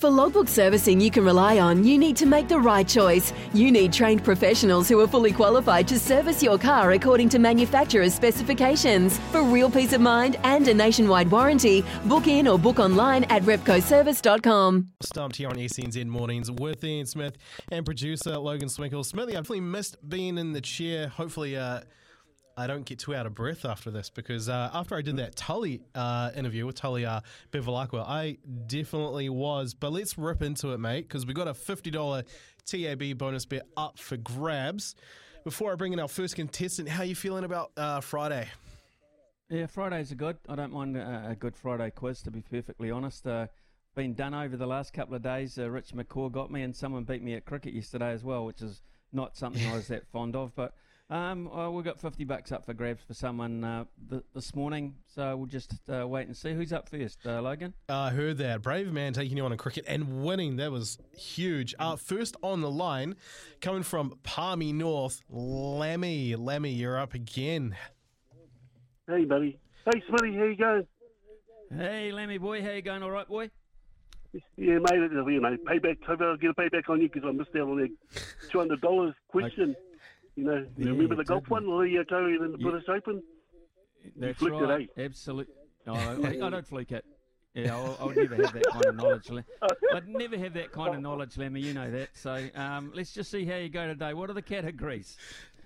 For logbook servicing you can rely on, you need to make the right choice. You need trained professionals who are fully qualified to service your car according to manufacturer's specifications. For real peace of mind and a nationwide warranty, book in or book online at repcoservice.com. Stumped here on SNZ Mornings with Ian Smith and producer Logan Swinkle. Smithy, I've definitely missed being in the chair. Hopefully, uh, I don't get too out of breath after this because uh, after I did that Tully uh, interview with Tully uh, Bevilacqua, I definitely was. But let's rip into it, mate, because we got a $50 TAB bonus bet up for grabs. Before I bring in our first contestant, how are you feeling about uh, Friday? Yeah, Fridays are good. I don't mind a, a good Friday quiz, to be perfectly honest. Uh, been done over the last couple of days. Uh, Rich McCaw got me, and someone beat me at cricket yesterday as well, which is not something I was that fond of. But um, well, we've got 50 bucks up for grabs for someone uh, th- this morning, so we'll just uh, wait and see. Who's up first, uh, Logan? I heard that. Brave man taking you on a cricket and winning. That was huge. Uh, first on the line, coming from Palmy North, Lammy. Lammy, you're up again. Hey, buddy. Hey, Smitty, how you going? Hey, Lammy boy, how you going? All right, boy? Yeah, mate, you know, payback. Hope I'll get a payback on you because I missed out on that $200 question. You know, Yeah, remember the you golf did. one, Leo Curry in the Yeah. British Open? That's flicked it, right. eh? Absolutely. No, I, I don't flick it. Yeah, I'll, I'll never have that kind of knowledge. Lam- I'd never have that kind of knowledge, Lemmy. You know that. So um, let's just see how you go today. What are the categories?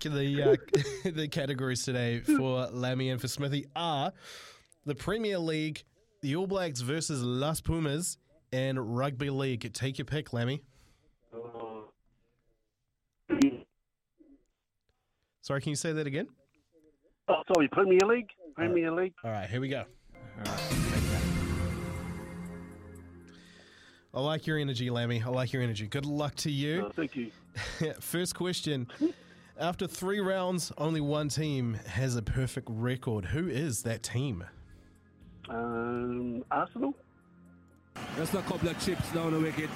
The uh, the categories today for Lemmy and for Smithy are the Premier League, the All Blacks versus Los Pumas, and Rugby League. Take your pick, Lammy. Oh, Sorry, can you say that again? oh, sorry, Premier League? Premier League? All right, here we go. I like your energy, Lammy. I like your energy. Good luck to you. Oh, thank you. First question. After three rounds, only one team has a perfect record. Who is that team? Um, Arsenal? Just a couple of chips down the wicket,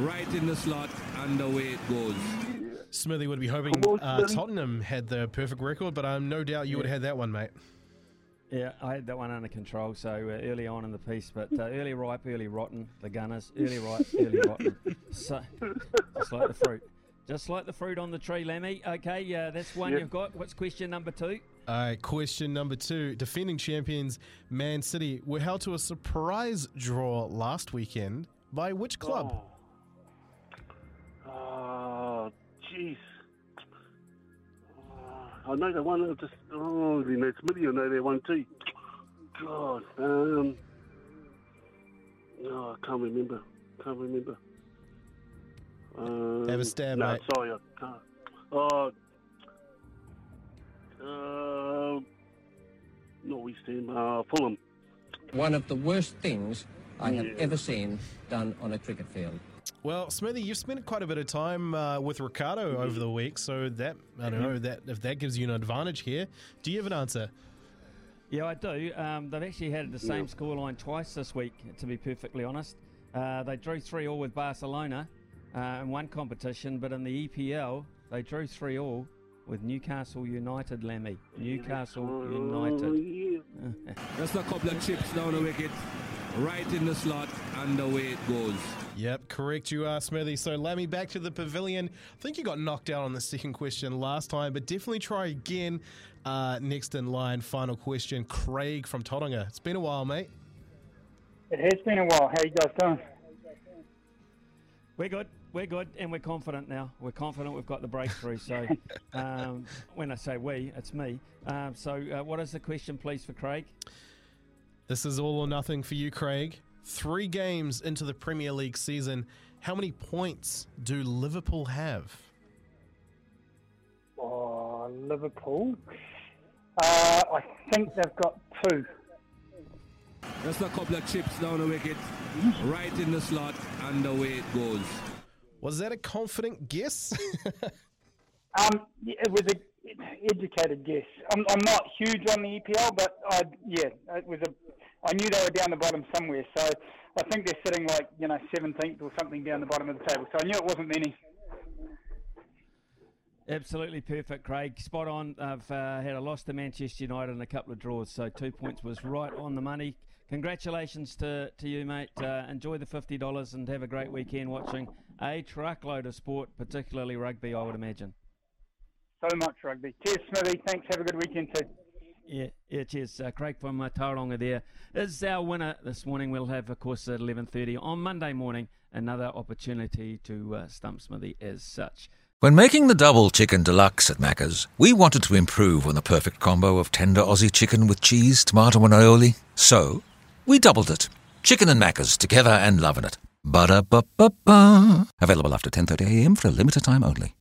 right in the slot, and away it goes. Smithy would be hoping uh, Tottenham had the perfect record, but I'm no doubt you would have had that one, mate. Yeah, I had that one under control. So uh, early on in the piece, but uh, early ripe, early rotten. The Gunners, early ripe, early rotten. So just like the fruit, just like the fruit on the tree, Lemmy. Okay, uh, that's one Yep. you've got. What's question number two? All right, question number two. Defending champions Man City were held to a surprise draw last weekend by which club? Oh, jeez. Oh, I know they won. I just oh, you know, Smitty, I know they won too. God, um, no, I can't remember. Can't remember. Um, Have a stab, no, mate. sorry, I can't. Oh, uh, not West Ham. Uh, Fulham. One of the worst things I have ever seen done on a cricket field. Well, Smithy, you've spent quite a bit of time uh, with Ricardo over the week, so that I don't know that if that gives you an advantage here. Do you have an answer? Yeah, I do. Um, they've actually had the same scoreline twice this week, to be perfectly honest. Uh, they drew 3 all with Barcelona uh, in one competition, but in the EPL, they drew 3 all with Newcastle United, Lemmy. Newcastle United. yeah. Just a couple of chips down the wicket, right in the slot, and away it goes. Yep, correct you are, Smithy. So, Lammy, back to the pavilion. I think you got knocked out on the second question last time, but definitely try again. Uh, next in line, final question, Craig from Tauranga. It's been a while, mate. It has been a while. How you guys doing? We're good. We're good, and we're confident now. We're confident we've got the breakthrough. So, um, when I say we, it's me. Um, so, uh, what is the question, please, for Craig? This is all or nothing for you, Craig. Three games into the Premier League season. How many points do Liverpool have? Oh, Liverpool. Uh, I think they've got two. Just a couple of chips down the wicket, right in the slot, and away it goes. Was that a confident guess? Um, yeah, it was a educated guess. I'm, I'm not huge on the EPL, but I yeah, it was a I knew they were down the bottom somewhere. So I think they're sitting like you know 17th or something down the bottom of the table. So I knew it wasn't many. Absolutely perfect, Craig. Spot on. I've uh, had a loss to Manchester United and a couple of draws, so two points was right on the money. Congratulations to, to you, mate. Uh, enjoy the $50 and have a great weekend watching a truckload of sport, particularly rugby, I would imagine. So much rugby. Cheers, Smithy. Thanks. Have a good weekend too. Yeah, yeah, cheers. Uh, Craig from uh, Tauranga there is our winner this morning. We'll have, of course, at 11.30 on Monday morning, another opportunity to uh, stump Smithy as such. When making the double chicken deluxe at Macca's, we wanted to improve on the perfect combo of tender Aussie chicken with cheese, tomato, and aioli. So, we doubled it. Chicken and Macca's together and loving it. Ba-da-ba-ba-ba. Available after 10.30am for a limited time only.